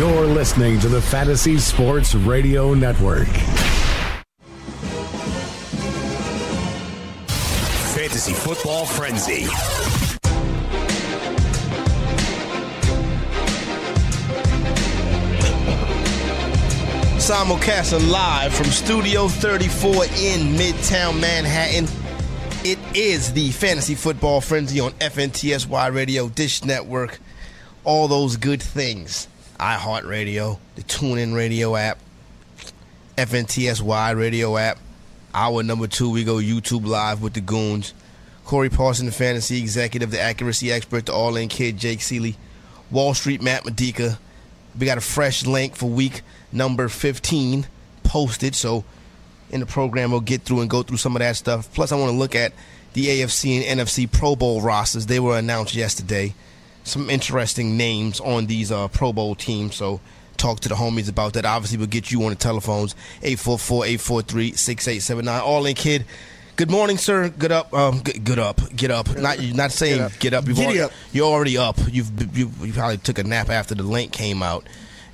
You're listening to the Fantasy Sports Radio Network. Fantasy Football Frenzy. Simulcast live from Studio 34 in Midtown Manhattan. It is the Fantasy Football Frenzy on FNTSY Radio, Dish Network, all those good things. iHeartRadio, the TuneIn Radio app, FNTSY Radio app. Hour number two, we go YouTube Live with the Goons. Corey Parson, the fantasy executive, the accuracy expert, the all in kid, Jake Ciely. Wall Street, Matt Medica. We got a fresh link for week number 15 posted. So in the program, we'll get through and go through some of that stuff. Plus, I want to look at the AFC and NFC Pro Bowl rosters. They were announced yesterday. Some interesting names on these uh, Pro Bowl teams. So talk to the homies about that. Obviously, we'll get you on the telephones 844 843 6879. All in, kid. Good morning, sir. Good up. Um, good, good up. Get up. Not you're not saying get up. You've already, up. You're already up. You've you, you probably took a nap after the link came out,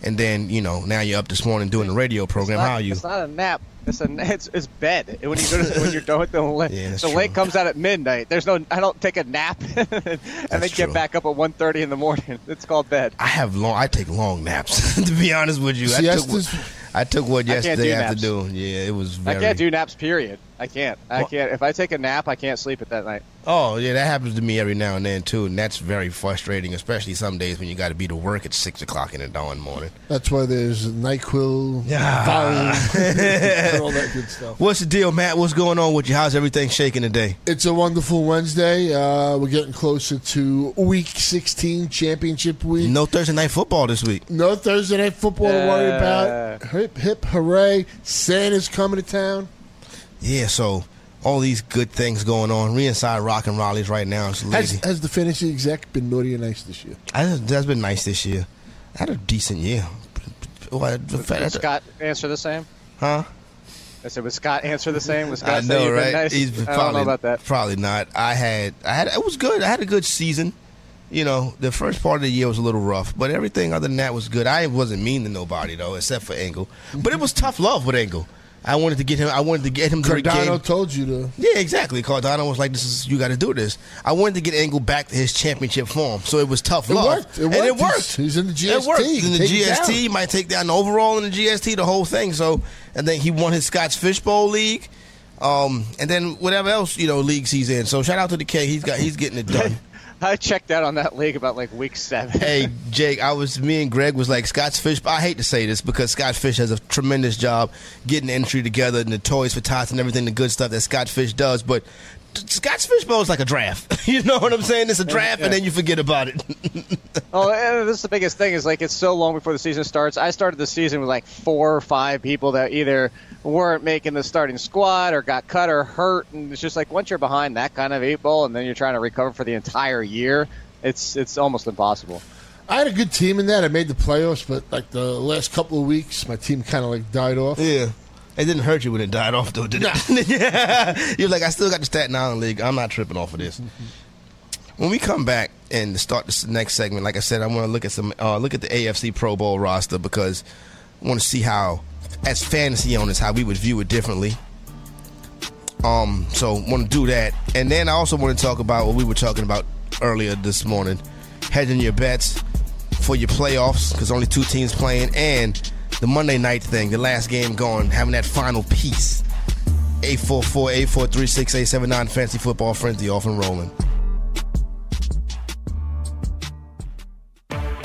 and then you know now you're up this morning doing the radio program. Not- How are you? It's not a nap. It's a it's, it's bed. When you go to when you're done with the link, Yeah, the true. link comes out at midnight. There's no I don't take a nap and then That's get back up at 1:30 in the morning. It's called bed. I have long. I take long naps. to be honest with you, I took, Siestas? one- I took one I can't yesterday do naps. afternoon. Yeah, it was very. I can't do naps. Period. I can't. I Well- can't. If I take a nap, I can't sleep at that night. Oh yeah, that happens to me every now and then too, and that's very frustrating, especially some days when you got to be to work at six o'clock in the dawn morning. That's why there's Nyquil, Yeah. And all that good stuff. What's the deal, Matt? What's going on with you? How's everything shaking today? It's a wonderful Wednesday. Uh, we're getting closer to Week 16, Championship Week. No Thursday night football this week. No Thursday night football to worry Uh. about. Hip hip hooray! Santa's coming to town. Yeah, so all these good things going on. We inside Rock and Raleigh's right now. It's lazy. has the finishing exec been naughty or nice this year? I, that's been nice this year. I had a decent year. What, the fact Did Scott answer the same? huh? I said, was Scott answer the same? Was Scott I say know, right? nice? He's I don't probably know about that. Probably not. I had, I had, it was good. I had a good season. You know, the first part of the year was a little rough, but everything other than that was good. I wasn't mean to nobody though, except for Engel. But it was tough love with Engel. I wanted to get him. I wanted to get him to Cardano told you to. Yeah, exactly. Cardano was like, "This is you got to do this." I wanted to get Engel back to his championship form, so it was tough It love, worked. It and worked. it worked. He's- he's in the GST. It worked in the Take GST. He might take down the overall in the GST, the whole thing. So, and then he won his Scott Fish Bowl League, um, and then whatever else you know leagues he's in. So shout out to the K. He's got he's getting it done. I checked out on that league about like week seven. hey Jake, I was me and Greg was like Scott's Fish. I hate to say this because Scott Fish has a tremendous job getting the entry together and the toys for tots and everything, the good stuff that Scott Fish does. But Scott's Fishbowl is like a draft. you know what I'm saying? It's a draft and then you forget about it. Oh, and this is the biggest thing is like it's so long before the season starts. I started the season with like four or five people that either weren't making the starting squad or got cut or hurt, and it's just like once you're behind that kind of eight ball, and then you're trying to recover for the entire year, it's it's almost impossible. I had a good team in that. I made the playoffs, but like the last couple of weeks, my team kind of like died off. yeah. It didn't hurt you when it died off, though, did it? yeah. You're like, I still got the Staten Island League. I'm not tripping off of this. when we come back and start this next segment, like I said, I want to look at some uh, look at the AFC Pro Bowl roster because I want to see how, as fantasy owners, how we would view it differently. Um, so want to do that, and then I also want to talk about what we were talking about earlier this morning, hedging your bets for your playoffs because only two teams playing, and the Monday night thing, the last game going, having that final piece. 844-843-6879 Fantasy Football Frenzy off and rolling.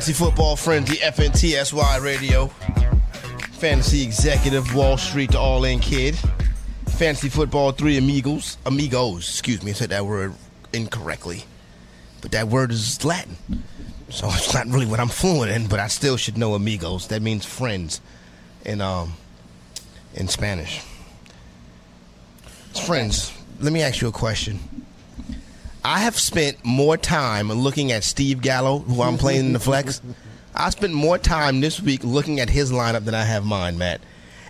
Fantasy Football Frenzy, FNTSY Radio. Fantasy Executive, Wall Street, the All In Kid. Fantasy Football, Three Amigos. Amigos, excuse me, I said that word incorrectly. But that word is Latin. So it's not really what I'm fluent in, but I still should know amigos. That means friends in um in Spanish. Friends, let me ask you a question. I have spent more time looking at Steve Gallo, who I'm playing in the flex. I spent more time this week looking at his lineup than I have mine, Matt.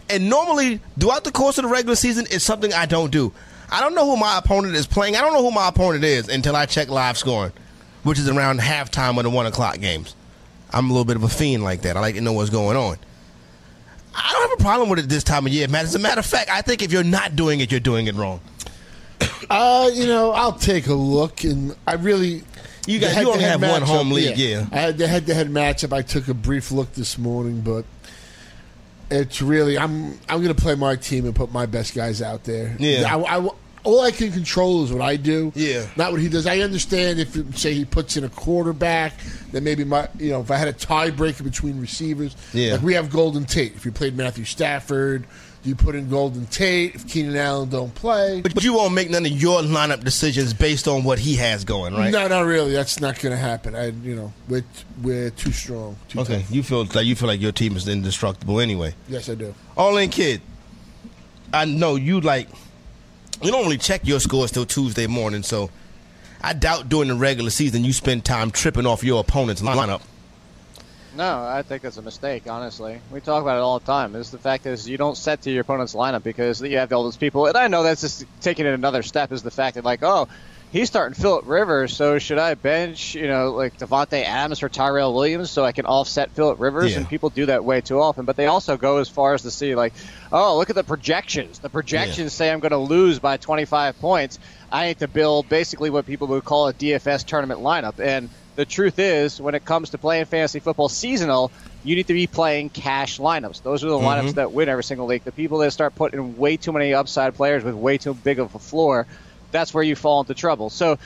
And normally, throughout the course of the regular season, it's something I don't do. I don't know who my opponent is playing. I don't know who my opponent is until I check live scoring, which is around halftime of the one o'clock games. I'm a little bit of a fiend like that. I like to know what's going on. I don't have a problem with it this time of year, Matt. As a matter of fact, I think if you're not doing it, you're doing it wrong. Uh, you know, I'll take a look, and I really. You got. You only have one home league, yeah. I had the head-to-head matchup. I took a brief look this morning, but it's really I'm I'm going to play my team and put my best guys out there. Yeah. I, I- all I can control is what I do. Yeah. not what he does. I understand if say he puts in a quarterback, then maybe my you know if I had a tiebreaker between receivers, Yeah. like we have Golden Tate. If you played Matthew Stafford, you put in Golden Tate. If Keenan Allen don't play, But you won't make none of your lineup decisions based on what he has going, right? No, not really. That's not going to happen. I, you know, we're we're too strong. Too Okay, tough. you feel like you feel like your team is indestructible anyway. Yes, I do. All in kid. I know you like you don't really check your scores till Tuesday morning, so I doubt during the regular season you spend time tripping off your opponent's lineup. No, I think that's a mistake. Honestly, we talk about it all the time. Is the fact is you don't set to your opponent's lineup because you have all those people, and I know that's just taking it another step. Is the fact that like, oh, he's starting Philip Rivers, so should I bench you know like Davante Adams or Tyrell Williams so I can offset Philip Rivers? Yeah. And people do that way too often. But they also go as far as to see like, oh, look at the projections. The projections say I'm going to lose by 25 points. I need to build basically what people would call a DFS tournament lineup. And the truth is, when it comes to playing fantasy football seasonal, you need to be playing cash lineups. Those are the mm-hmm. lineups that win every single league. The people that start putting way too many upside players with way too big of a floor, that's where you fall into trouble. So,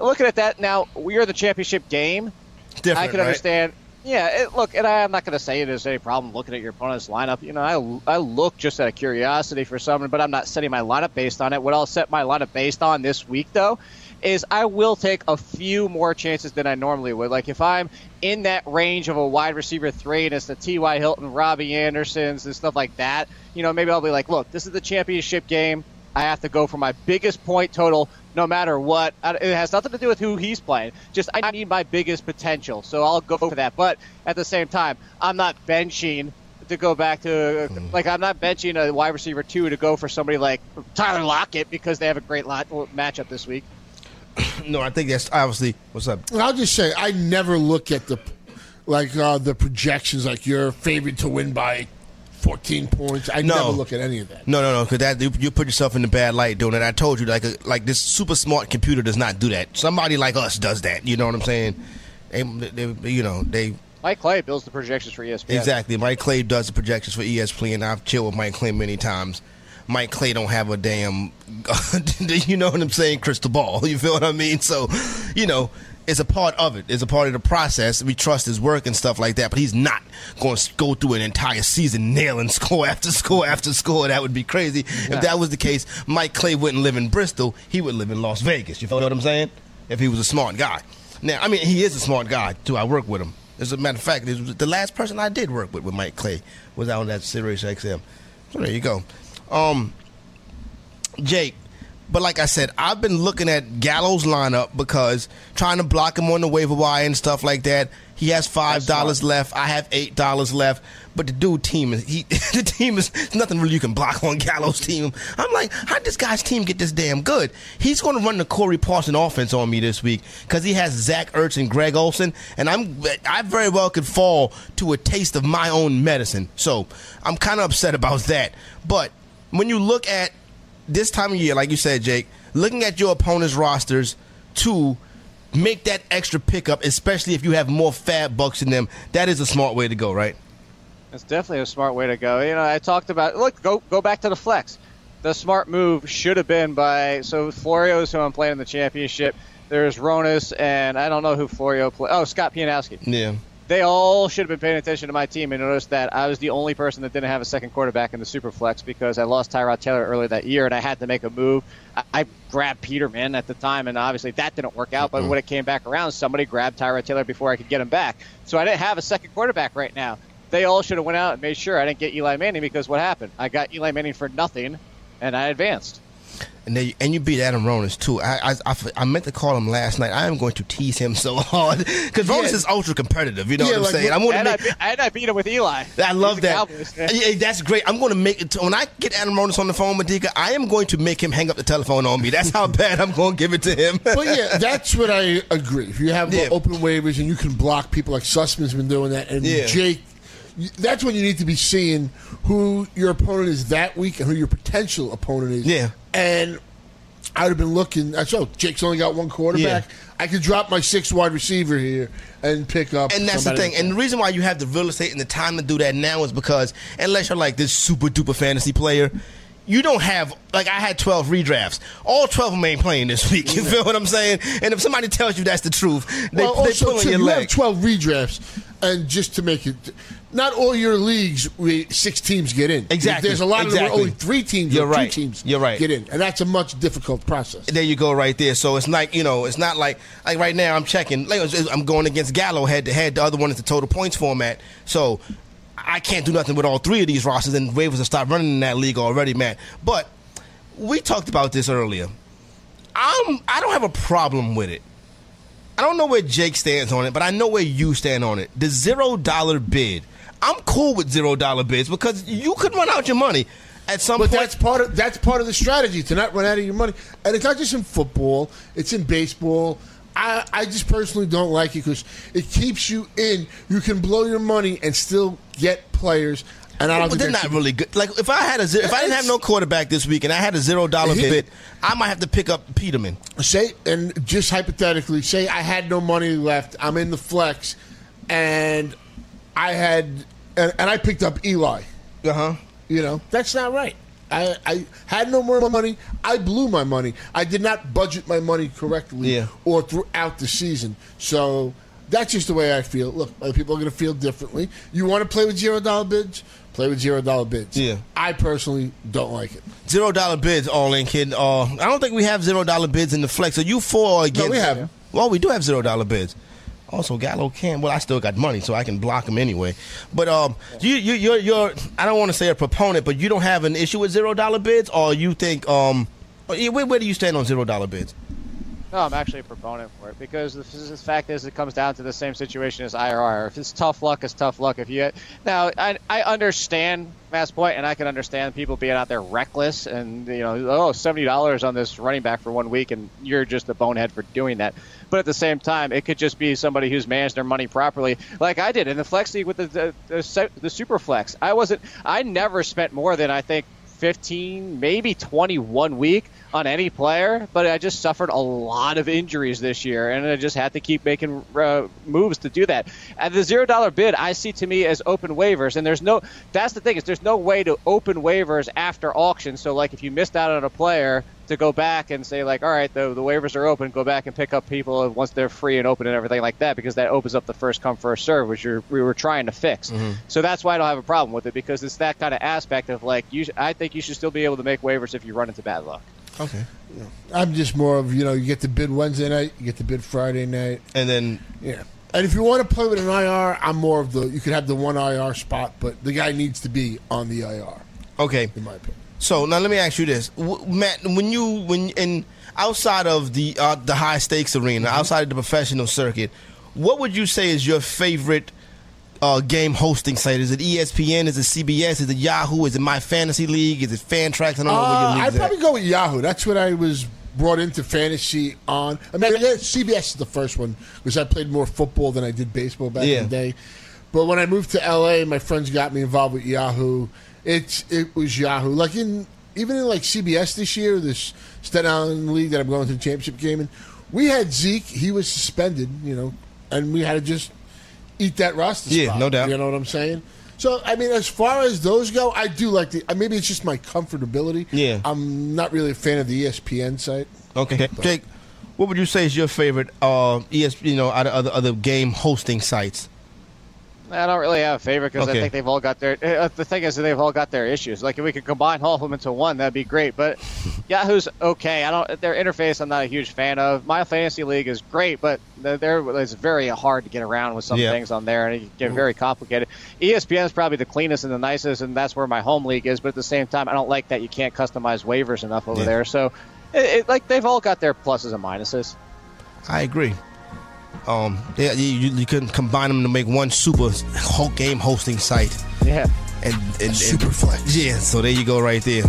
looking at that now, we are the championship game. Different, I can right? understand. Yeah, it, look, and I, I'm not going to say there's any problem looking at your opponent's lineup. You know, I, I look just out of curiosity for someone, but I'm not setting my lineup based on it. What I'll set my lineup based on this week, though, is I will take a few more chances than I normally would. Like if I'm in that range of a wide receiver three and it's the T.Y. Hilton, Robbie Andersons, and stuff like that, you know, maybe I'll be like, look, this is the championship game. I have to go for my biggest point total no matter what. It has nothing to do with who he's playing. Just I need my biggest potential. So I'll go for that. But at the same time, I'm not benching to go back to hmm. like I'm not benching a wide receiver two to go for somebody like Tyler Lockett because they have a great lot, matchup this week. No, I think that's obviously what's up. I'll just say I never look at the like uh, the projections like you're favored to win by 14 points. I No. never look at any of that. No, no, no, because that you, you put yourself in the bad light doing it. I told you, like, a, like this super smart computer does not do that. Somebody like us does that. You know what I'm saying? They, they, you know, they Mike Clay builds the projections for ESPN. exactly. Mike Clay does the projections for ESPN, and I've chilled with Mike Clay many times. Mike Clay don't have a damn, you know what I'm saying, crystal ball. You feel what I mean? So, you know, it's a part of it. It's a part of the process. We trust his work and stuff like that. But he's not going to go through an entire season nailing score after score after score. That would be crazy. If that was the case, Mike Clay wouldn't live in Bristol. He would live in Las Vegas. You feel what I'm saying? If he was a smart guy. Now, I mean, he is a smart guy too. I work with him. As a matter of fact, the last person I did work with with Mike Clay was out on that Sirius XM. So there you go. Um, Jake, but like I said, I've been looking at Gallows' lineup because trying to block him on the waiver wire and stuff like that. He has five dollars left. I have eight dollars left. But the dude team is he the team is nothing really you can block on Gallows' team. I'm like, how did this guy's team get this damn good? He's going to run the Corey Parson offense on me this week because he has Zach Ertz and Greg Olsen, and I'm I very well could fall to a taste of my own medicine. So I'm kind of upset about that. But when you look at this time of year, like you said, Jake, looking at your opponent's rosters to make that extra pickup, especially if you have more FAAB bucks in them, that is a smart way to go, right? It's definitely a smart way to go. You know, I talked about look, go go back to the flex. The smart move should have been by so Florio is who I'm playing in the championship. There's Ronis and I don't know who Florio play. Oh, Scott Pianowski. Yeah. They all should have been paying attention to my team and noticed that I was the only person that didn't have a second quarterback in the Superflex because I lost Tyrod Taylor earlier that year and I had to make a move. I, I grabbed Peterman at the time, and obviously that didn't work out. But mm-hmm. when it came back around, somebody grabbed Tyrod Taylor before I could get him back. So I didn't have a second quarterback right now. They all should have went out and made sure I didn't get Eli Manning because what happened? I got Eli Manning for nothing, and I advanced. And then, and you beat Adam Ronis too. I, I, I, I meant to call him last night. I am going to tease him so hard because Ronis Yeah. is ultra competitive. You know Yeah, what I'm like, saying? I'm going to And I, make. beat- and I beat him with Eli. I love He's that. Cowboys. Yeah, that's great. I'm going to make it when I get Adam Ronis on the phone, Medika. I am going to make him hang up the telephone on me. That's how bad I'm going to give it to him. But yeah, that's what I agree. If you have Yeah. the open waivers and you can block people like Sussman's been doing that, and Yeah. Jake, that's when you need to be seeing who your opponent is that week and who your potential opponent is. Yeah. And I would have been looking. I saw oh, Jake's only got one quarterback. Yeah. I could drop my six wide receiver here and pick up. And that's the thing. And the reason why you have the real estate and the time to do that now is because unless you're like this super duper fantasy player, you don't have like I had 12 redrafts. All 12 of them ain't playing this week. You feel what I'm saying? And if somebody tells you that's the truth, they, well, they also, pull on your you leg. have 12 redrafts, and just to make it, not all your leagues, we, six teams get in. Exactly, There's a lot of them where only three teams You're right. two teams You're right. get in. And that's a much difficult process. there you go right there. So it's like you know, it's not like like right now I'm checking. Like I'm going against Gallo head to head. The other one is the total points format. So I can't do nothing with all three of these rosters, and waivers have stopped running in that league already, man. But we talked about this earlier. I'm I don't have a problem with it. I don't know where Jake stands on it, but I know where you stand on it. The zero dollar bid. I'm cool with zero dollar bids because you could run out your money at some But point. that's part of that's part of the strategy to not run out of your money, and it's not just in football; it's in baseball. I, I just personally don't like it because it keeps you in. You can blow your money and still get players, and I don't they're not really good. Like if I had a zero, if I didn't have no quarterback this week and I had a zero dollar bid, I might have to pick up Peterman. say and just hypothetically say I had no money left. I'm in the flex, and I had and, and I picked up Eli. Uh huh. You know that's not right. I, I had no more money. I blew my money. I did not budget my money correctly Yeah. or throughout the season. So that's just the way I feel. Look, other people are going to feel differently. You want to play with zero dollar bids? Play with zero dollar bids. Yeah. I personally don't like it. Zero dollar bids, all in kid. Uh, I don't think we have zero dollar bids in the flex. Are you for or against? No, we have. Well, we do have zero dollar bids. Also, Gallo can. Well, I still got money, so I can block him anyway. But um, you you you're, you're I don't want to say a proponent, but you don't have an issue with zero dollar bids, or you think um, where, where do you stand on zero dollar bids? No, I'm actually a proponent for it because the, fact is it comes down to the same situation as IRR. If it's tough luck, it's tough luck. If you now, I, I understand Matt's point, and I can understand people being out there reckless and you know, oh, seventy dollars on this running back for one week, and you're just a bonehead for doing that. But at the same time, it could just be somebody who's managed their money properly, like I did in the flex league with the the, the, the super flex. I wasn't, I never spent more than I think 15, maybe 21 week on any player, but I just suffered a lot of injuries this year, and I just had to keep making uh, moves to do that. At the zero dollar bid, I see to me as open waivers, and there's no. That's the thing is there's no way to open waivers after auction. So like if you missed out on a player, to go back and say like, all right, the the waivers are open, go back and pick up people once they're free and open and everything like that, because that opens up the first come first serve, which you're, we were trying to fix. Mm-hmm. So that's why I don't have a problem with it because it's that kind of aspect of like, you. sh- I think you should still be able to make waivers if you run into bad luck. Okay. I'm just more of you know you get the bid Wednesday night, you get the bid Friday night. And then Yeah. And if you want to play with an IR, I'm more of the you could have the one IR spot, but the guy needs to be on the IR, okay. in my opinion. So now let me ask you this, Matt. When you when in outside of the uh, the high stakes arena, outside of the professional circuit, what would you say is your favorite uh, game hosting site? Is it ESPN? Is it CBS? Is it Yahoo? Is it My Fantasy League? Is it Fantrax? I don't know where Uh, your I'd probably go with Yahoo. That's what I was brought into fantasy on. I mean, CBS is the first one because I played more football than I did baseball back Yeah. in the day. But when I moved to LA, my friends got me involved with Yahoo. It's it was Yahoo. Like in even in like CBS this year, this Staten Island League that I'm going to the championship game in, we had Zeke. He was suspended, you know, and we had to just eat that roster Yeah, spot. no doubt. You know what I'm saying? So I mean, as far as those go, I do like the. uh, Maybe it's just my comfortability. Yeah. I'm not really a fan of the ESPN site. Okay, Jake. What would you say is your favorite uh, ESP? You know, out of other other game hosting sites? I don't really have a favorite because Okay. I think they've all got their. Uh, the thing is, that they've all got their issues. Like if we could combine all of them into one, that'd be great. But Yahoo's okay. I don't. Their interface, I'm not a huge fan of. My fantasy league is great, but they're- it's very hard to get around with some Yeah. things on there, and it get very complicated. ESPN is probably the cleanest and the nicest, and that's where my home league is. But at the same time, I don't like that you can't customize waivers enough over Yeah. there. So, it, it, like they've all got their pluses and minuses. I agree. Um, yeah, you, you, you couldn't combine them to make one super whole game hosting site. Yeah. And, and Super and, flex. Yeah, so there you go, right there.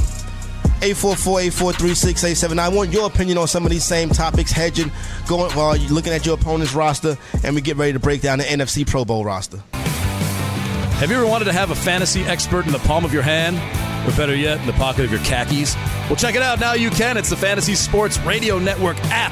844-843-6879. I want your opinion on some of these same topics. Hedging, going while you're looking at your opponent's roster, and we get ready to break down the NFC Pro Bowl roster. Have you ever wanted to have a fantasy expert in the palm of your hand? Or better yet, in the pocket of your khakis? Well, check it out. Now you can. It's the Fantasy Sports Radio Network app.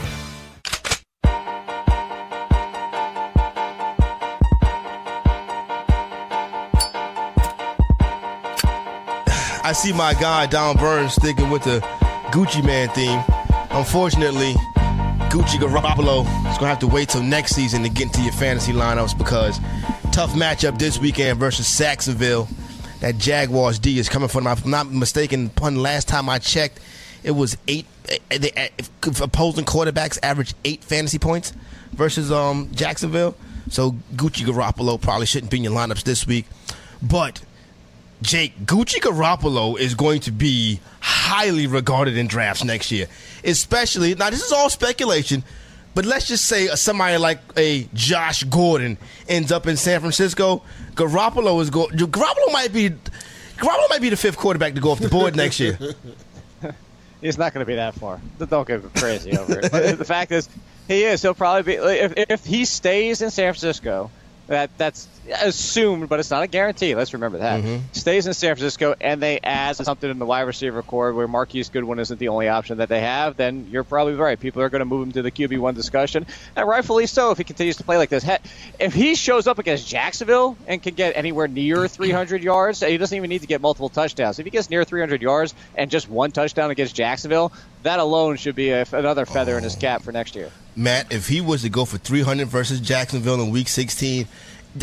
I see my guy Don Burns sticking with the Gucci Mane theme. Unfortunately, Gucci Garoppolo is gonna have to wait till next season to get into your fantasy lineups because tough matchup this weekend versus Jacksonville. That Jaguars D is coming from. If I'm not mistaken, pun last time I checked, it was eight. eh, The eh, opposing quarterbacks average eight fantasy points versus um Jacksonville. So Gucci Garoppolo probably shouldn't be in your lineups this week, but. Jake, Gucci Garoppolo is going to be highly regarded in drafts next year. Especially, now this is all speculation, but let's just say somebody like a Josh Gordon ends up in San Francisco. Garoppolo is go Garoppolo might be Garoppolo might be the fifth quarterback to go off the board next year. He's not going to be that far. Don't get crazy over it. But the fact is, he is. He'll probably be if, if he stays in San Francisco. That that's assumed, but it's not a guarantee. Let's remember that. Mm-hmm. Stays in San Francisco, and they add something in the wide receiver core where Marquise Goodwin isn't the only option that they have. Then you're probably right. People are going to move him to the QB one discussion, and rightfully so if he continues to play like this. He- If he shows up against Jacksonville and can get anywhere near 300 yards, he doesn't even need to get multiple touchdowns. If he gets near 300 yards and just one touchdown against Jacksonville, that alone should be a, another feather in his cap for next year. Matt, if he was to go for 300 versus Jacksonville in Week 16,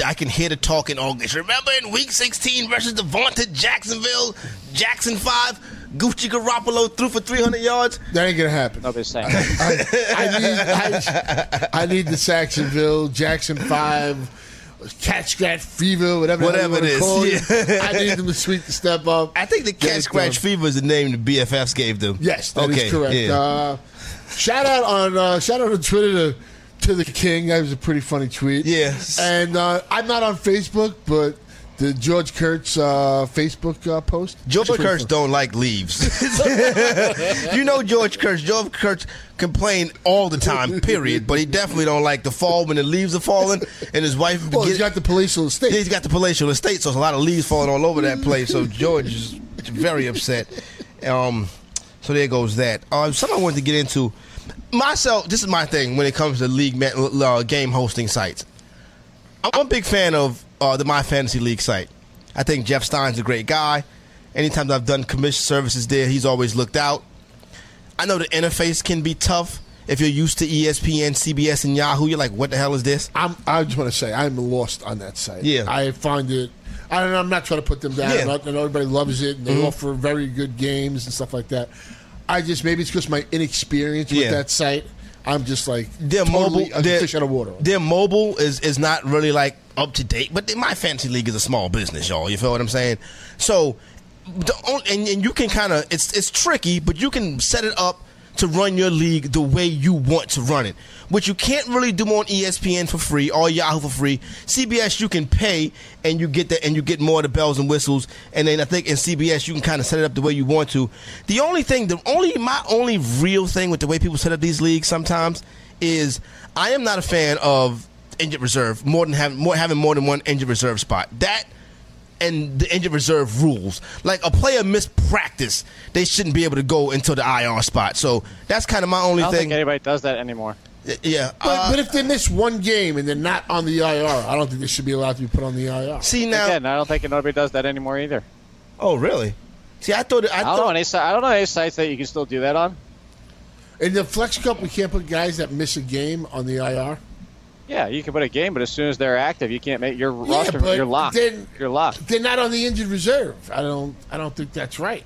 I can hear the talk in August. Remember in Week 16 versus the vaunted Jacksonville, Jackson 5, Gucci Garoppolo threw for 300 yards? That ain't gonna happen. Nobody's saying. I need, I, I need the Sacksonville, Jackson Five, Cat Scratch Fever, whatever, Whatever you it is, yeah. I need them to sweep the step up. I think the Cat Scratch done. Fever is the name the BFFs gave them. Yes, that is okay, correct. yeah. Uh, shout out on uh, shout out on Twitter to to the King. That was a pretty funny tweet. Yeah. and uh, I'm not on Facebook, but the George Kurtz uh, Facebook uh, post. George Kurtz don't like leaves. you know George Kurtz. George Kurtz complain all the time, period. But he definitely don't like the fall when the leaves are falling and his wife Well, get- he's got the palatial estate. He's got the palatial estate, so there's a lot of leaves falling all over that place. So George is very upset. Um, so there goes that. Uh, something I wanted to get into. Myself, this is my thing when it comes to league uh, game hosting sites. I'm a big fan of uh, the My Fantasy League site. I think Jeff Stein's a great guy. Anytime I've done commission services there, he's always looked out. I know the interface can be tough if you're used to ESPN, CBS, and Yahoo. You're like, what the hell is this? I'm, I just want to say I'm lost on that site. Yeah. I find it. I don't know, I'm not trying to put them down. Yeah. Mm-hmm. I know everybody loves it, and they offer very good games and stuff like that. I just maybe it's just my inexperience Yeah. with that site. I'm just like their totally mobile a their, fish out of water. Their mobile is is not really like up to date, but my fantasy league is a small business, y'all. You feel what I'm saying? So, the on, and, and you can kind of it's it's tricky, but you can set it up to run your league the way you want to run it, which you can't really do on ESPN for free or Yahoo for free. CBS you can pay and you get that and you get more of the bells and whistles, and then I think in CBS you can kind of set it up the way you want to. The only thing, the only my only real thing with the way people set up these leagues sometimes is I am not a fan of injured reserve more than having more having more than one injured reserve spot. That and the injured reserve rules. Like a player missed practice, they shouldn't be able to go into the IR spot. So that's kind of my only thing. I don't thing. think anybody does that anymore. Yeah. But, uh, but if they miss one game and they're not on the IR, I don't think they should be allowed to be put on the IR. see now. Again, I don't think nobody does that anymore either. Oh, really? See, I thought. I, I don't thought. know any. si- I don't know any sites that you can still do that on. In the Flex Cup, we can't put guys that miss a game on the IR. Yeah, you can put a game, but as soon as they're active, you can't make your Yeah, roster. You're locked. then- You're locked. They're not on the injured reserve. I don't. I don't think that's right.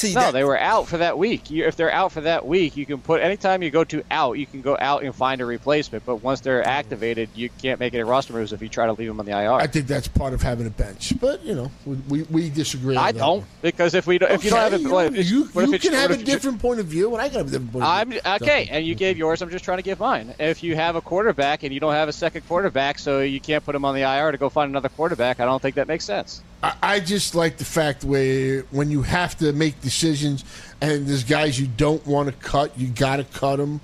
See, No, that- they were out for that week. You, if they're out for that week, you can put anytime you go to out, you can go out and find a replacement. But once they're mm-hmm. activated, you can't make any roster moves if you try to leave them on the IR. I think that's part of having a bench. But you know, we, we, we disagree. I that don't one. because if we don't, if you don't have Okay, it, you, if- you, you can have a if you- different point of view, and I can have a different point. I'm of view. okay, and you gave yours. I'm just trying to give mine. If you have a quarterback and you don't have a second quarterback, so you can't put him on the IR to go find another quarterback, I don't think that makes sense. I, just like the fact where when you have to make decisions, and there's guys you don't want to cut, you got to cut them,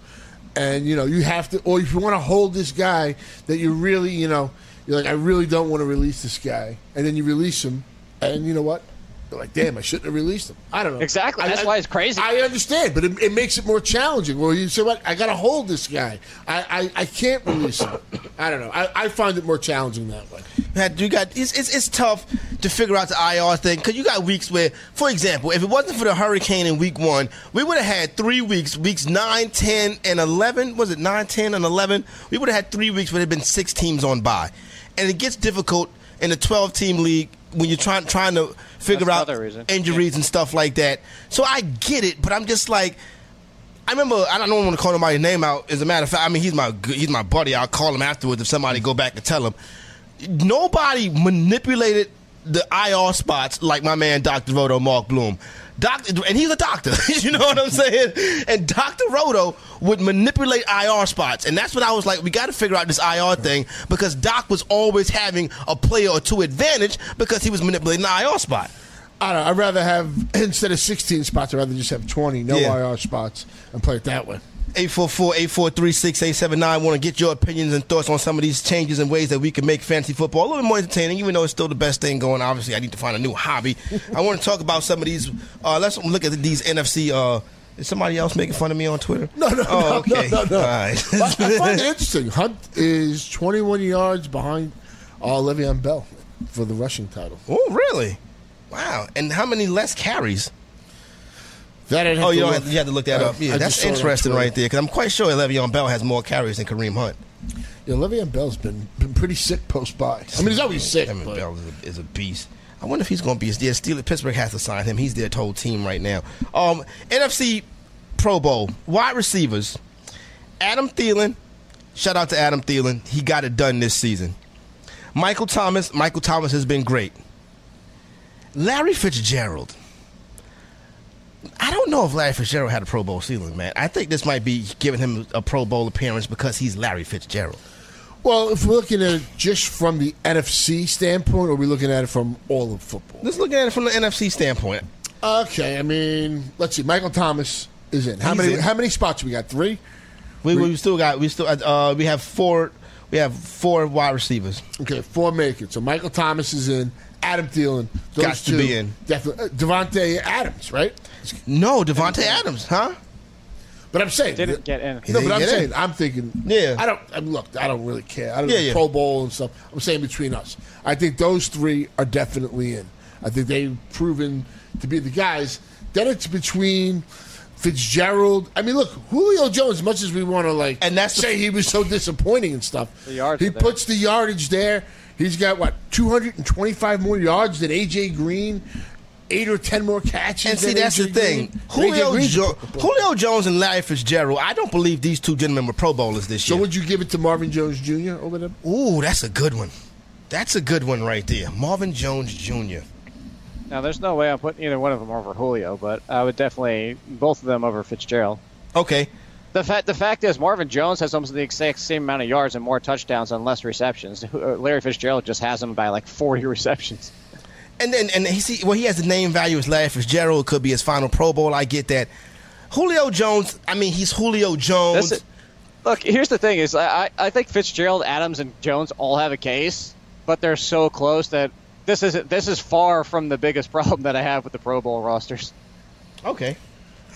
and you know you have to, or if you want to hold this guy that you really, you know, you're like, I really don't want to release this guy, and then you release him, and you know what? You're like, damn, I shouldn't have released him. I don't know. Exactly. I- That's I- why it's crazy. I understand, but it, it makes it more challenging. Well, you say, what? I got to hold this guy. I, I, I can't release him. I don't know. I, I find it more challenging that way. had you got it's, it's, it's tough to figure out the IR thing because you got weeks where, for example, if it wasn't for the hurricane in week one, we would have had three weeks, weeks 9, 10, and 11. Was it 9, 10, and 11? We would have had three weeks where there had been six teams on by. And it gets difficult in a 12 team league when you're trying, trying to figure That's out injuries and stuff like that. So I get it, but I'm just like, I remember I don't want to call nobody's name out. As a matter of fact, I mean he's my he's my buddy. I'll call him afterwards if somebody go back and tell him. Nobody manipulated the IR spots like my man Dr. Roto Mark Bloom. Doctor, and he's a doctor. you know what I'm saying? And Dr. Roto would manipulate IR spots, and that's what I was like. We got to figure out this IR thing because Doc was always having a player or two advantage because he was manipulating the IR spot. I don't know. I'd rather have instead of 16 spots, I'd rather just have 20, no Yeah. IR spots, and play it that way. 844-843-6879. Want to get your opinions and thoughts on some of these changes and ways that we can make fantasy football a little bit more entertaining, even though it's still the best thing going. Obviously, I need to find a new hobby. I want to talk about some of these. Uh, let's look at these NFC. Uh, is somebody else making fun of me on Twitter? No, no, oh, no, okay. no, no, no. All right. I, I find it interesting. Hunt is 21 yards behind uh, Le'Veon Bell for the rushing title. oh, really? Wow. And how many less carries? That Oh, you don't have, you have to look that Uh, up. Yeah, I that's just saw it on interesting Twitter. right there because I'm quite sure Le'Veon Bell has more carries than Kareem Hunt. Yeah, Le'Veon Bell's been been pretty sick post bye. I mean, he's always sick. Le'Veon but- Bell is a, is a beast. I wonder if he's going to be. Yeah, Steelers, Pittsburgh has to sign him. He's their whole team right now. Um, NFC Pro Bowl wide receivers. Adam Thielen. Shout out to Adam Thielen. He got it done this season. Michael Thomas. Michael Thomas has been great. Larry Fitzgerald. I don't know if Larry Fitzgerald had a Pro Bowl ceiling, man. I think this might be giving him a Pro Bowl appearance because he's Larry Fitzgerald. Well, if we're looking at it just from the NFC standpoint, or are we looking at it from all of football? Let's look at it from the NFC standpoint. Okay, I mean, let's see. Michael Thomas is in. How He's many? in. How many spots we got? Three. We, we still got we still uh, we have four we have four wide receivers. Okay, four make it. So Michael Thomas is in. Adam Thielen. Those Got to two, be in. Definitely. Uh, Davante Adams, right? No, Davante Adams, huh? But I'm saying Didn't get in. No, didn't but I'm get in. saying I'm thinking. Yeah. I don't. I mean, look, I don't really care. I don't Yeah, know yeah. Pro Bowl and stuff. I'm saying between us, I think those three are definitely in. I think they've proven to be the guys. Then it's between Fitzgerald. I mean, look, Julio Jones. As much as we want to like, And that's the- say he was so disappointing and stuff. The yards he are there. puts the yardage there. He's got what 225 more yards than AJ Green. Eight or ten more catches. And see, than that's the thing. Julio, A.J. Green's a jo- pro- pro- Julio Jones and Larry Fitzgerald. I don't believe these two gentlemen were Pro Bowlers this year. So would you give it to Marvin Jones Jr. over them? Ooh, that's a good one. That's a good one right there. Marvin Jones Jr. Now, there's no way I'm putting either one of them over Julio, but I would definitely both of them over Fitzgerald. Okay. The fact the fact is Marvin Jones has almost the exact same amount of yards and more touchdowns and less receptions. Uh, Larry Fitzgerald just has him by like 40 receptions. And then and he see well he has the name value as Larry Fitzgerald. It could be his final Pro Bowl. I get that. Julio Jones. I mean, he's Julio Jones. Look, here's the thing: is I, I I think Fitzgerald, Adams, and Jones all have a case, but they're so close that this is this is far from the biggest problem that I have with the Pro Bowl rosters. Okay.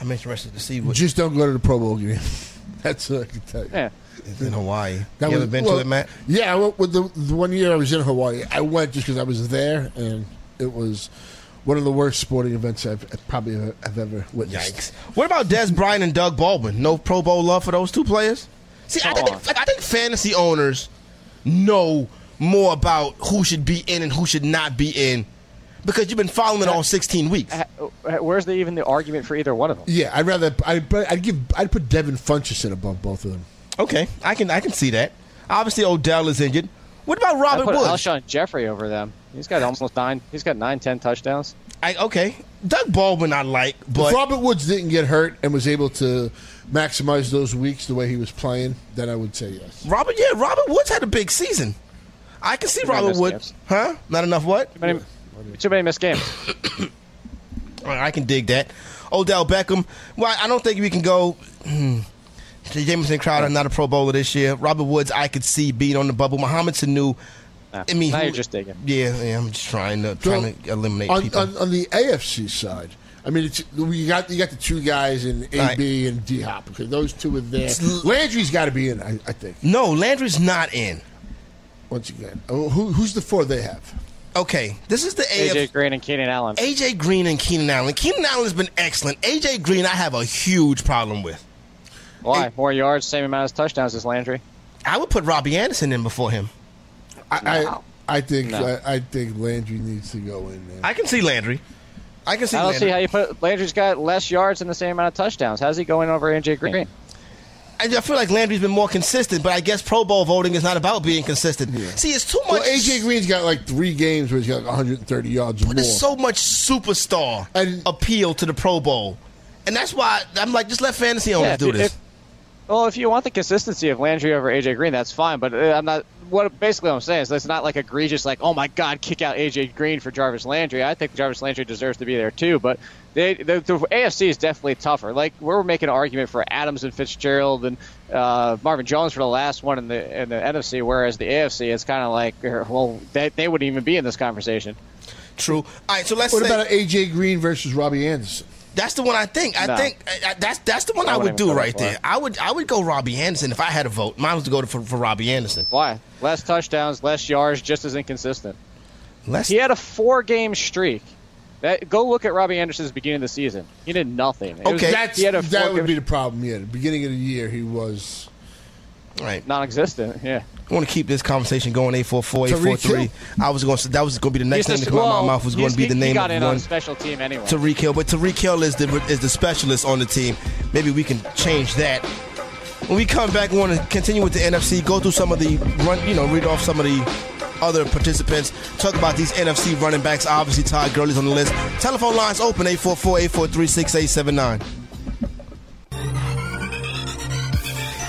I'm interested to see what. Just don't go to the Pro Bowl game. That's what I can tell you. Yeah. It's in Hawaii. That you was- ever been well, to it, Matt? Yeah, I went with the, the one year I was in Hawaii. I went just because I was there, and it was one of the worst sporting events I've I've probably ever, have ever witnessed. Yikes. What about Dez Bryant and Doug Baldwin? No Pro Bowl love for those two players? See, I Come think, I think fantasy owners know more about who should be in and who should not be in because you've been following it all 16 weeks. Where's the, even the argument for either one of them? Yeah, I'd rather I'd, I'd give I'd put Devin Funchess above both of them. Okay, I can I can see that. Obviously, Odell is injured. What about I Robert put Woods? Alshon Jeffery over them. He's got almost nine. He's got nine, ten touchdowns. I, okay, Doug Baldwin I like, but if Robert Woods didn't get hurt and was able to maximize those weeks the way he was playing, then I would say yes. Robert, yeah, Robert Woods had a big season. I can see Too many Robert missed Woods, games. huh? Not enough what? Too many, too many missed games. All right, I can dig that. Odell Beckham. Well, I don't think we can go. Hmm. Jamison Crowder, not a Pro Bowler this year. Robert Woods, I could see being on the bubble. Mohamed Sanu. Nah, I mean, now you're just digging. Yeah, yeah, I'm just trying to trying to eliminate on, people. on, on the AFC side, I mean, it's, you got you got the two guys in AB Right. and D Hop. Okay, those two are there. Landry's got to be in, I, I think. no, Landry's not in. Once again, oh, who, who's the four they have? Okay, this is the AJ AFC. Green and Keenan Allen. AJ Green and Keenan Allen. Keenan Allen has been excellent. AJ Green, I have a huge problem with. Why? More yards, same amount of touchdowns as Landry. I would put Robbie Anderson in before him. I No. I, I think No. I, I think Landry needs to go in there. I can see Landry. I can see. I don't Landry. see how you put Landry's got less yards and the same amount of touchdowns. How's he going over AJ Green? I I feel like Landry's been more consistent, but I guess Pro Bowl voting is not about being consistent. See, it's too much. well, AJ Green's got like three games where he's got like 130 yards or more. There's so much superstar And- appeal to the Pro Bowl, and that's why I'm like, just let fantasy owners Yeah, do if- this. if- well, if you want the consistency of Landry over AJ Green, that's fine. But uh, I'm not. What basically what I'm saying is it's not like egregious, like oh my God, kick out AJ Green for Jarvis Landry. I think Jarvis Landry deserves to be there too. But they, the, the AFC is definitely tougher. Like we're making an argument for Adams and Fitzgerald and uh, Marvin Jones for the last one in the in the NFC, whereas the AFC is kind of like er, well they, they wouldn't even be in this conversation. True. All right, so let's what say about AJ Green versus Robbie Anderson? That's the one I think. I No. think uh, that's that's the one I I, would do right there. I would I would go Robbie Anderson if I had a vote. Mine was to go to, for, for Robbie Anderson. Why? Less touchdowns, less yards, just as inconsistent. Let's He had a four game streak. That, go look at Robbie Anderson's beginning of the season. He did nothing. It was- Okay. That's, he had a that would be the problem. Yeah, the beginning of the year he was. all right. non-existent. Yeah. I want to keep this conversation going. 844 Tyreek 843. I was going to that was going to be the next name to come out of my mouth was going to be the he- name He got of in on one. a special team anyway. Tyreek Hill, but Tyreek Hill is the is the specialist on the team. Maybe we can change that. When we come back, we want to continue with the NFC. Go through some of the run, you know, read off some of the other participants. Talk about these NFC running backs. Obviously, Todd Gurley's on the list. Telephone lines open 844-843-6879.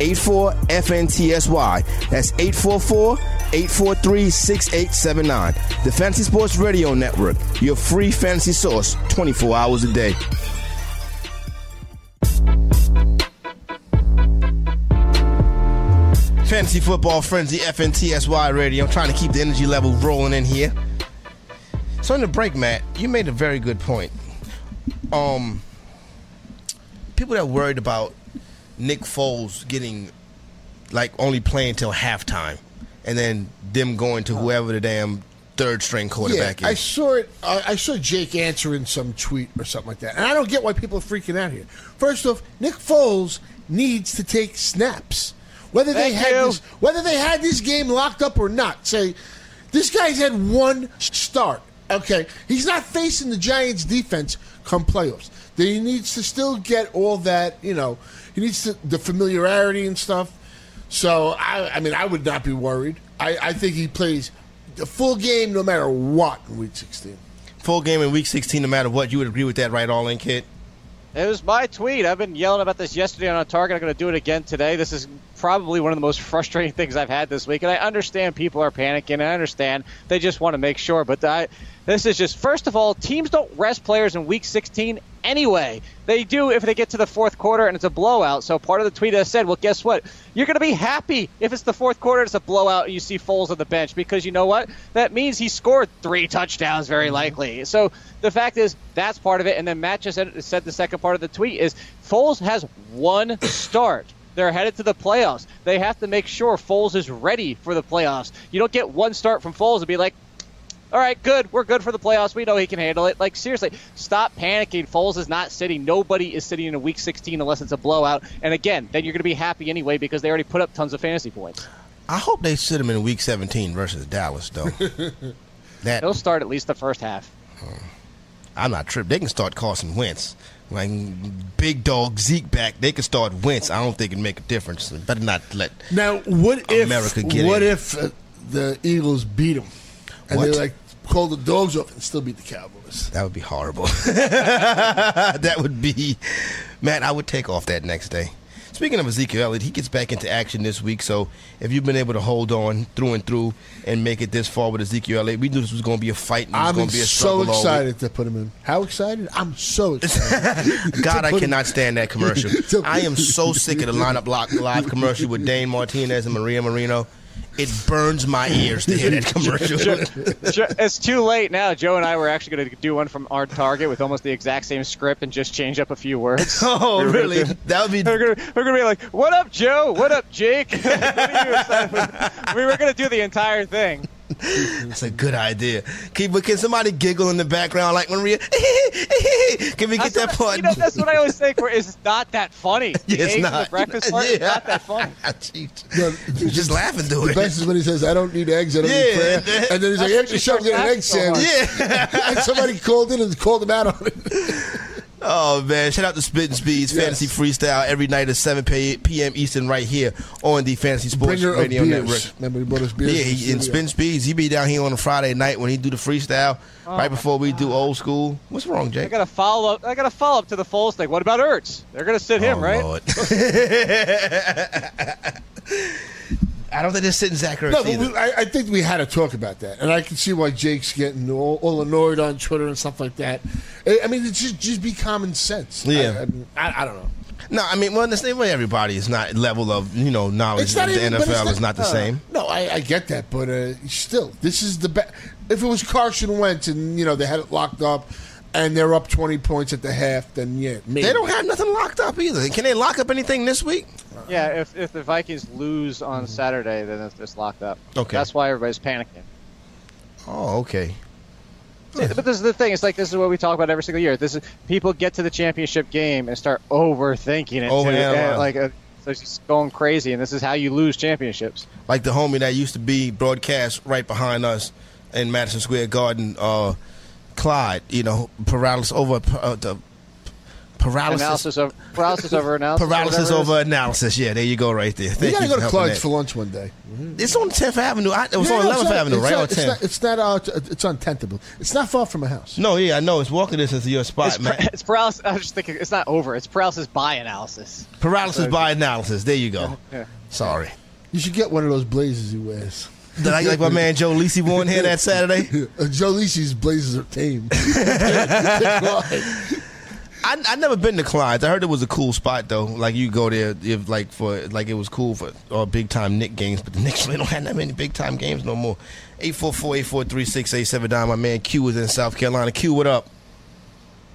84 FNTSY. That's 844 843 6879. The Fantasy Sports Radio Network, your free fantasy source 24 hours a day. Fantasy Football Frenzy FNTSY Radio. I'm trying to keep the energy level rolling in here. So in the break, Matt, you made a very good point. Um, people that worried about Nick Foles getting like only playing till halftime, and then them going to whoever the damn third string quarterback Yeah, quarterback I is. saw it. Uh, I saw Jake answering some tweet or something like that, and I don't get why people are freaking out here. First off, Nick Foles needs to take snaps, whether they Thank had you. this, whether they had this game locked up or not. Say, this guy's had one start. Okay, he's not facing the Giants' defense come playoffs. Then he needs to still get all that. You know, he needs to, the familiarity and stuff. So I, I mean, I would not be worried. I, I think he plays the full game no matter what in Week 16. Full game in Week 16, no matter what. You would agree with that, right? All in, kid. It was my tweet. I've been yelling about this yesterday on a Target. I'm going to do it again today. This is probably one of the most frustrating things I've had this week. And I understand people are panicking. I understand they just want to make sure. But I, this is just, first of all, teams don't rest players in week 16 anyway. They do if they get to the fourth quarter and it's a blowout. So part of the tweet I said, well, guess what? You're going to be happy if it's the fourth quarter, it's a blowout, and you see Foles on the bench because you know what? That means he scored three touchdowns, very mm-hmm. likely. So the fact is, that's part of it. And then Matt just said, said the second part of the tweet is Foles has one start. They're headed to the playoffs. They have to make sure Foles is ready for the playoffs. You don't get one start from Foles and be like, all right, good. We're good for the playoffs. We know he can handle it. Like, seriously, stop panicking. Foles is not sitting. Nobody is sitting in a week 16 unless it's a blowout. And again, then you're going to be happy anyway because they already put up tons of fantasy points. I hope they sit him in week 17 versus Dallas, though. that He'll start at least the first half. I'm not tripped. They can start Carson Wentz. Like big dog Zeke back, they can start Wentz. I don't think it'd make a difference. Better not let. Now, what if America get what in. if uh, the Eagles beat them and What? they like call the dogs off and still beat the Cowboys? That would be horrible. that would be, man. I would take off that next day. Speaking of Ezekiel Elliott, he gets back into action this week. So if you've been able to hold on through and through and make it this far with Ezekiel Elliott, we knew this was going to be a fight. And it was I'm going to be a so struggle all week. excited to put him in. How excited? I'm so excited. God, I cannot stand that commercial. I am so sick of the lineup lock live commercial with Dane Martinez and Maria Marino. It burns my ears to hear that commercial. Jo- it's too late now. Joe and I were actually going to do one from our target with almost the exact same script and just change up a few words. oh, We were gonna really? That would be. We're gonna, we're gonna be like, "What up, Joe? What up, Jake?" What are you we were gonna do the entire thing. That's a good idea. Can, but can somebody giggle in the background like Maria? can we get That's that what- part? You know, that's what I always say. For is not that funny. The Yeah, it's not. The breakfast part is Yeah. not that funny. Jeez. No, You just laughing and do The it. best is when he says, "I don't need eggs. I don't need Yeah, prayer." that- And then he's like, That's "After when show, she an egg starts laughing sandwich." Yeah. and somebody called in and called him out on it. Oh man! Shout out to Spit and Speeds Yes. Fantasy Freestyle every night at 7 p.m. Eastern right here on the Fantasy Sports Bringer Radio beers. Network. Remember, he brought us beers. Yeah, he, in studio. Spin Speeds, he be down here on a Friday night when he do the freestyle oh right before we do old school. What's wrong, Jay? I got a follow up. I got a follow up to the Foles thing. What about Ertz? They're gonna sit him, oh, right? Lord. I don't think they're sitting Zach Ertz No, but we, I, I think we had to talk about that, and I can see why Jake's getting all, all annoyed on Twitter and stuff like that. I, I mean, it's just just be common sense. Yeah. I, I, mean, I, I don't know. No, I mean, well, in the same way everybody is not level of you know knowledge It's of not the even, but it's NFL is not the no, same. No, I, I get that, but uh, still, this is the best. If it was Carson Wentz and you know they had it locked up, and they're up twenty points at the half, then yeah, maybe. They don't have nothing locked up either. Can they lock up anything this week? Yeah, if, if the Vikings lose on Saturday, then it's, it's locked up. Okay. That's why everybody's panicking. Oh, okay. But this is the thing. It's like this is what we talk about every single year. This is people get to the championship game and start overthinking it. Overanalyze. too. And, like uh, so it's just going crazy, and this is how you lose championships. Like the homie that used to be broadcast right behind us in Madison Square Garden, uh, Clyde. You know, paralysis over uh, the paralysis. Analysis over paralysis over analysis. Paralysis whatever it is. over analysis. Yeah, there you go, right there. You Thank gotta you go for to helping Clyde's for lunch one day. It's on 10th Avenue. I, it was Yeah, on no, 11th it's not- Avenue, right? Not, or it's not. It's not. Uh, it's on Tenth. It's not far from my house. no, yeah, I know. It's walking distance to your spot, It's, man. par- it's paralysis. I was just thinking it's not over. It's paralysis by analysis. Paralysis by analysis. There you go. Yeah. Sorry. You should get one of those blazers he wears. Like, like my man Joe Lisi wore in here that Saturday. Uh, Joe Lisi's blazers are tame. I I never been to Clyde's. I heard it was a cool spot though. Like you go there if like for like it was cool for uh, big time Knick games, but the Knicks really don't have that many big time games no more. 844-843-687 My man Q is in South Carolina. Q, what up?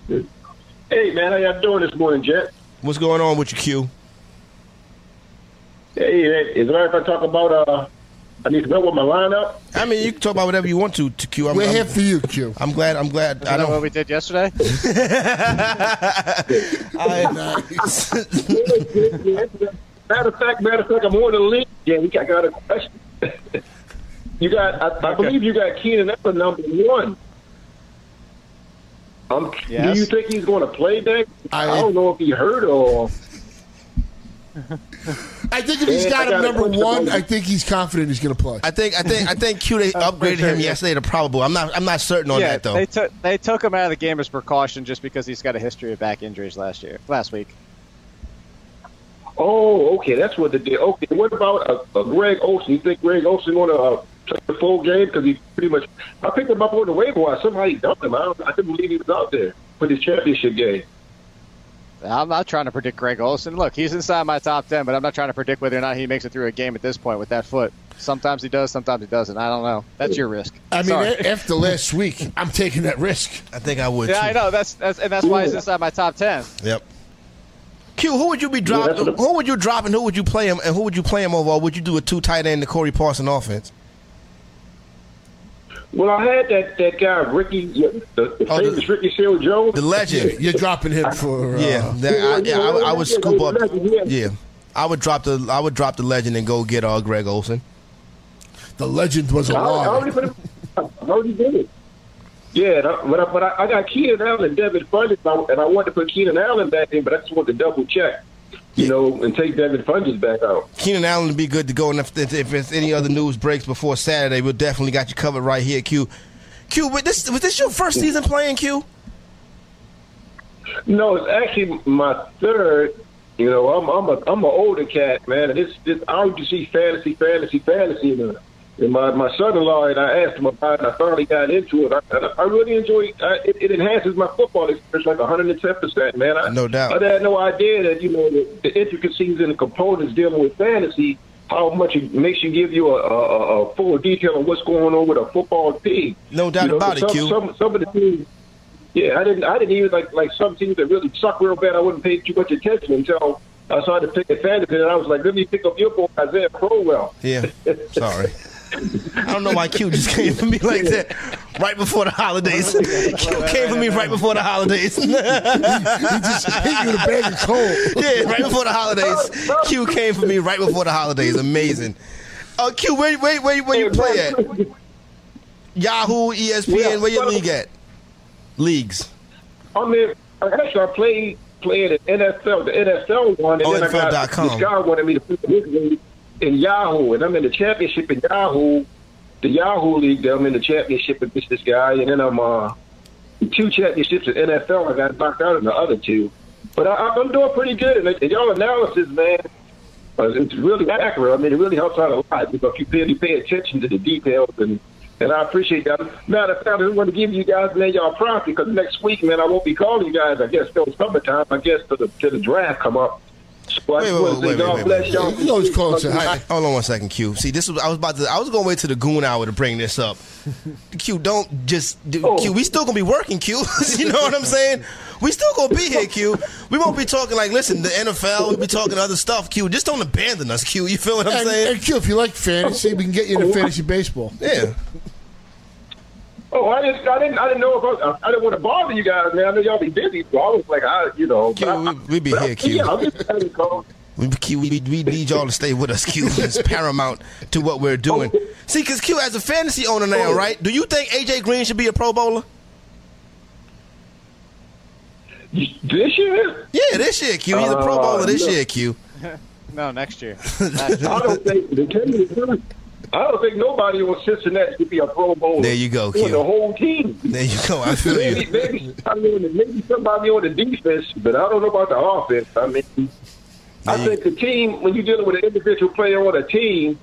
Hey man, how y'all doing this morning, Jet? What's going on with you, Q? Hey, is it all right if I talk about uh I need to know what my lineup? I mean, you can talk about whatever you want to, to Q. I'm, We're I'm, here for you, Q. I'm glad. I'm glad. I Isn't that what we did yesterday? Matter of fact, matter of fact, I'm on the link. Yeah, we got, got a question. you got, I, I believe you got Keenan Allen number one. Um, Yes. Do you think he's going to play that? I- I, don't know if he hurt or. I think if he's got I him number one, I think he's confident he's going to play. I think I think I think Q they upgraded him yesterday to probable. I'm not I'm not certain on yeah, that though. they took they took him out of the game as precaution just because he's got a history of back injuries last year, last week. Oh, okay, that's what they did. Okay, what about uh, uh, Greg Olsen? You think Greg Olsen going to uh, play the full game because he pretty much? I picked him up on the waiver wire. Somehow he dumped him. I, don't, I couldn't believe he was out there for this championship game. I'm not trying to predict Greg Olsen. Look, he's inside my top ten, but I'm not trying to predict whether or not he makes it through a game at this point with that foot. Sometimes he does, sometimes he doesn't. I don't know. That's your risk. I mean, Sorry. a- after last week, I'm taking that risk. I think I would. yeah, too. I know. That's that's and that's why he's inside my top ten. Yep. Q, who would you be dropping? that's what- who would you drop and who would you play him? And who would you play him over? Or would you do a two tight end to Corey Parson offense? Well, I had that that guy Ricky, the, the Oh, the- famous Ricky Seals-Jones. The legend. You're dropping him for. Uh, Yeah, that, I, yeah, I, would- I would scoop up. Yeah. Yeah, I would drop the I would drop the legend and go get uh Greg Olsen. The legend was I, I already alive. put him. I already did it. Yeah, but I, but I, I got Keenan Allen Devin Funchess, and I, and I wanted to put Keenan Allen back in, but I just wanted to double check, you know, and take Devin Funchess back out. Keenan Allen would be good to go, and if, if, if there's any other news breaks before Saturday, we'll definitely got you covered right here, Q. Q, was this was this your first season playing Q? No, it's actually my third. You know, I'm I'm a I'm an older cat, man, and this this I used to see fantasy, fantasy, fantasy, uh, and my my son-in-law and I asked him about it. and I finally got into it. I, I really enjoy I, uh, it. It enhances my football experience like 110 percent, man. I, No doubt. I had no idea that you know the, the intricacies and the components dealing with fantasy. How much it makes you give you a, a, a full detail of what's going on with a football team. No doubt You know, about it, some, Q. Some, some of the teams yeah, I didn't. I didn't even like like some teams that really suck real bad. I wouldn't pay too much attention until I started to pick advantage, and I was like, let me pick up your boy Isaiah Crowell. Yeah. Sorry. I don't know why Q just came for me like that right before the holidays. Q came for me right before the holidays. He just hit you with a bag of coal. yeah, right before the holidays. Q came for me right before the holidays. Amazing. Uh, Q, where, where, where, where you play at? Yahoo, ESPN, where your league at? Leagues. I'm mean, actually, I played played at NFL, the NFL one, and Oh, then I got NFL.com. this guy wanted me to put this league in Yahoo, and I'm in the championship in Yahoo, the Yahoo league. I'm in the championship against this guy, and then I'm uh two championships in NFL. I got knocked out in the other two, but I, I'm doing pretty good. And, and y'all analysis, man, uh, it's really accurate. I mean, it really helps out a lot because you really pay attention to the details and. And I appreciate that. Matter of fact, I just want to give you guys, man, y'all props because next week, man, I won't be calling you guys. I guess till summertime. I guess till the till the draft come up. So I Wait, wait, wait, God wait, bless wait, y'all. You always call it to- I, hold on one second, Q. See, this was I was about to. I was going to wait to the goon hour to bring this up. Q, don't just do. Oh. Q, we still gonna be working. Q, you know what I'm saying? We still gonna be here, Q. We won't be talking like, listen, the NFL. We'll be talking other stuff. Q, just don't abandon us, Q. You feel what I'm And, saying? and Q, if you like fantasy, we can get you into oh. fantasy baseball. Yeah. Oh, I didn't, I didn't, I didn't know if I, I didn't want to bother you guys, man. I know y'all be busy, so I was like, I, you know, Q, but I- we- we be here, Q. Yeah, I'm just telling you, We, Q, we, we need y'all to stay with us, Q. It's paramount to what we're doing. See, because Q, as a fantasy owner now, right? Do you think AJ Green should be a Pro Bowler? This year, Yeah, this year, Q. He's a Pro Uh, Bowler this no. year, Q. No, next year. I don't think. to tell you the truth, I don't think nobody on Cincinnati should be a Pro Bowler. There you go, On Q. the whole team. There you go. I feel Maybe, you. maybe, I mean, maybe somebody on the defense, but I don't know about the offense. I mean, I Yeah. think the team, when you're dealing with an individual player on a team,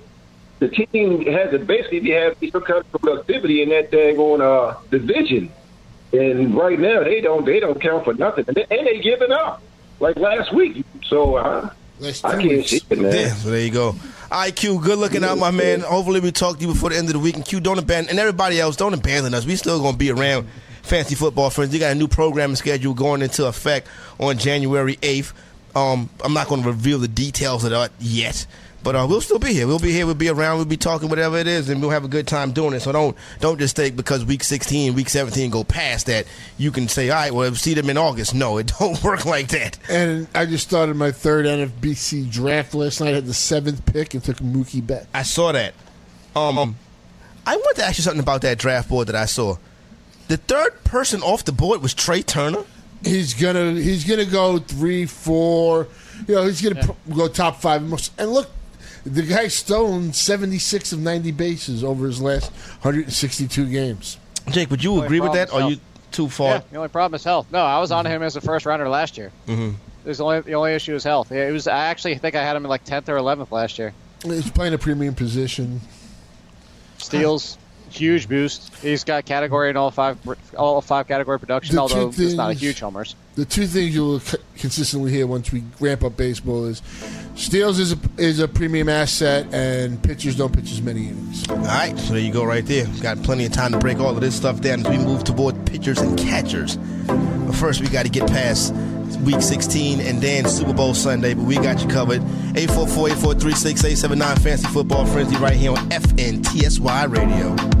the team has to basically have some kind of productivity in that daggone uh, division. And right now, they don't they don't count for nothing, and they, and they giving up like last week. So uh, Last I two can't weeks. see it, man. Yeah, so there you go. IQ, Q, good looking out, my man. Hopefully we talk to you before the end of the week. And Q, don't abandon, and everybody else, don't abandon us. We still going to be around. Fantasy Football Frenzy, you got a new programming schedule going into effect on January 8th. Um, I'm not going to reveal the details of that yet, but uh, we'll still be here. We'll be here. We'll be around. We'll be talking whatever it is, and we'll have a good time doing it. So don't don't just think because week 16, week 17 go past that you can say, all right, well, see them in August. No, it don't work like that. And I just started my third NFBC draft last night. I had the seventh pick and took Mookie Betts. I saw that. Um, I want to ask you something about that draft board that I saw. The third person off the board was Trea Turner. He's gonna he's gonna go three, four. You know, he's going to go top five. Most, and look, the guy stolen 76 of 90 bases over his last 162 games. Jake, would you agree with that? Or is you too far? Yeah, far? the only problem is health. No, I was on him as a first rounder last year. Mhm. There's the only the only issue is health. Yeah, it was. I actually think I had him in like tenth or eleventh last year. He's playing a premium position. Steals, huge boost. He's got category in all five all five category production. The two although it's not a things- huge homers. The two things you'll consistently hear once we ramp up baseball is Steals is a, is a premium asset, and pitchers don't pitch as many innings. All right, so there you go, right there. Got plenty of time to break all of this stuff down as we move toward pitchers and catchers. But first, we got to get past Week 16 and then Super Bowl Sunday. But we got you covered. 844-843-6879 Fantasy Football Frenzy right here on FNTSY Radio.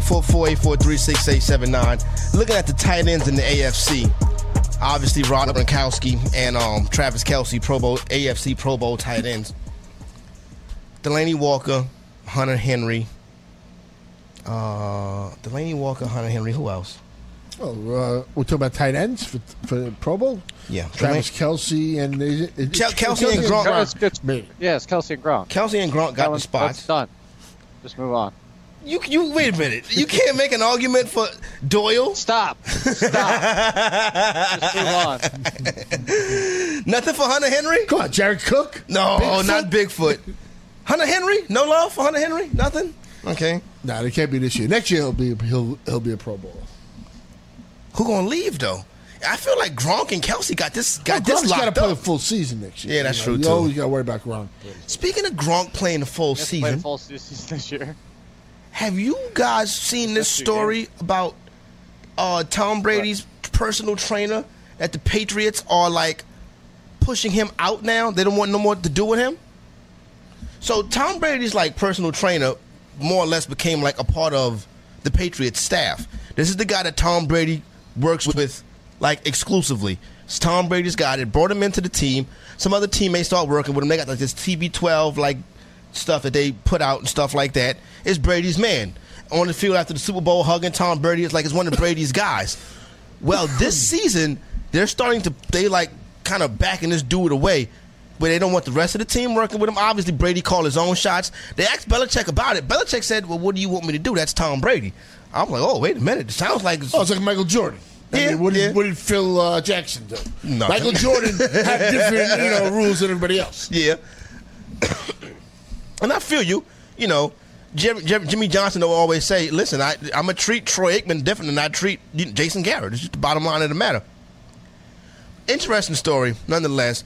844-843-6879. Looking at the tight ends in the AFC. Obviously, Rob Gronkowski and um, Travis Kelce, Pro Bowl, AFC Pro Bowl tight ends. Delanie Walker, Hunter Henry. Uh, Delanie Walker, Hunter Henry. Who else? Oh, uh, we're talking about tight ends for, for Pro Bowl. Yeah, Travis Kelce and is it- is it- Kel- Kelce and Gronk. It's, it's, Me. Kelce and Gronk. Kelce and Gronk That got the one's- spots. That's done. Just move on. You you wait a minute. You can't make an argument for Doyle. Stop. Stop. Just move on. Nothing for Hunter Henry. Come on, Jared Cook. No, Bigfoot? not Bigfoot. Hunter Henry. No love for Hunter Henry. Nothing. Okay. No, it can't be this year. Next year he'll be he'll he'll be a Pro Bowler. Who gonna leave though? I feel like Gronk and Kelce got this got this Gronk's got to locked play the up. full season next year. Yeah, that's You true, You too. always got to worry about Gronk. Speaking of Gronk playing the full He has to play season, the full season this year. Have you guys seen this story about uh, Tom Brady's personal trainer that the Patriots are like pushing him out now? They don't want no more to do with him. So Tom Brady's like personal trainer more or less became like a part of the Patriots staff. This is the guy that Tom Brady works with like exclusively. It's Tom Brady's guy that brought him into the team. Some other teammates start working with him. They got like this TB12 like stuff that they put out and stuff like that. It's Brady's man. On the field after the Super Bowl hugging Tom Brady, it's like it's one of Brady's guys. Well, this season they're starting to they like kind of backing this dude away, where they don't want the rest of the team working with him. Obviously, Brady called his own shots. They asked Belichick about it. Belichick said, "Well, what do you want me to do? That's Tom Brady." I'm like, "Oh, wait a minute. It sounds like it's, Oh, it's like Michael Jordan. I Yeah, mean, what, did, yeah. what did Phil uh, Jackson do? No. Michael Jordan had different you know rules than everybody else. Yeah. And I feel you. You know, Jim, Jim, Jimmy Johnson will always say, listen, I, I'm going to treat Troy Aikman different than I treat Jason Garrett. It's just the bottom line of the matter. Interesting story, nonetheless.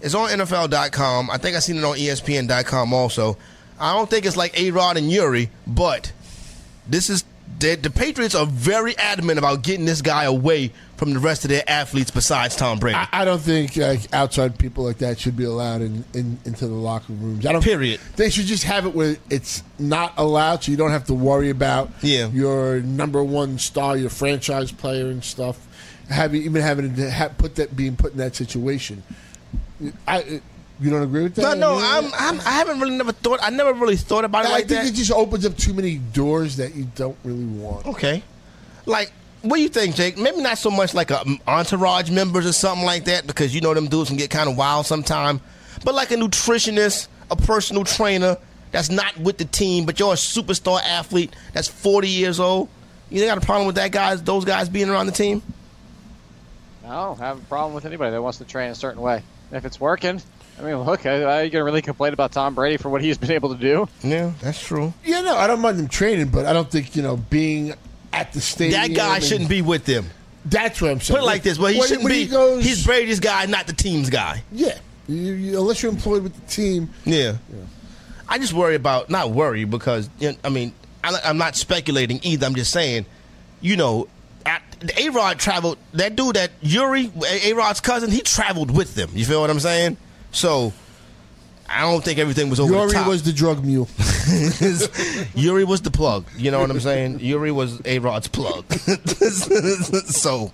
It's on NFL.com. I think I seen it on ESPN.com also. I don't think it's like A-Rod and Yuri, but this is the, the Patriots are very adamant about getting this guy away from the rest of their athletes besides Tom Brady. I, I don't think like, outside people like that should be allowed in, in into the locker rooms. I don't. Period. They should just have it where it's not allowed, so you don't have to worry about Yeah. your number one star, your franchise player, and stuff. Having even having to ha- put that being put in that situation. I. You don't agree with that? no, no, I'm, I'm, I haven't really never thought. I never really thought about it I like think that. it just opens up too many doors that you don't really want. okay, like what do you think, Jake? Maybe not so much like a entourage members or something like that, because you know them dudes can get kind of wild sometime. But like a nutritionist, a personal trainer that's not with the team, but you're a superstar athlete that's 40 years old. You got a problem with that guys, those guys being around the team? I don't have a problem with anybody that wants to train a certain way. If it's working, I mean, look, are are you going to really complain about Tom Brady for what he's been able to do? Yeah, that's true. Yeah, no, I don't mind them training, but I don't think you know being at the stadium. That guy shouldn't be with them. That's what I'm saying. Put it like this: well, he When- shouldn't when be. He goes, he's Brady's guy, not the team's guy. yeah. You, you, unless you're employed with the team, Yeah. I just worry about not worry because you know, I mean I, I'm not speculating either. I'm just saying, you know, A Rod traveled. That dude, that Yuri, A Rod's cousin, he traveled with them. You feel what I'm saying? So I don't think everything was over Yuri the top. was the drug mule. Yuri was the plug. You know what I'm saying? Yuri was A Rod's plug. so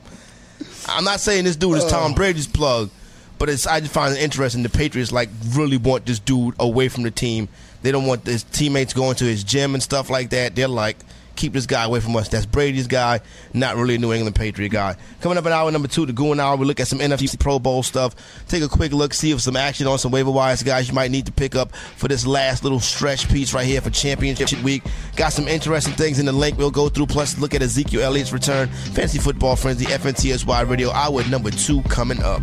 I'm not saying this dude is Tom oh. Brady's plug, but it's I just find it interesting. The Patriots like really want this dude away from the team. They don't want his teammates going to his gym and stuff like that. They're like, keep this guy away from us. That's Brady's guy, not really a New England Patriot guy. Coming up in hour number two, the Goon Hour, we look at some NFC Pro Bowl stuff. Take a quick look, see if some action on some waiver wires guys you might need to pick up for this last little stretch piece right here for Championship Week. Got some interesting things in the link we'll go through. Plus, look at Ezekiel Elliott's return. Fantasy Football Frenzy, FNTSY Radio, hour number two coming up.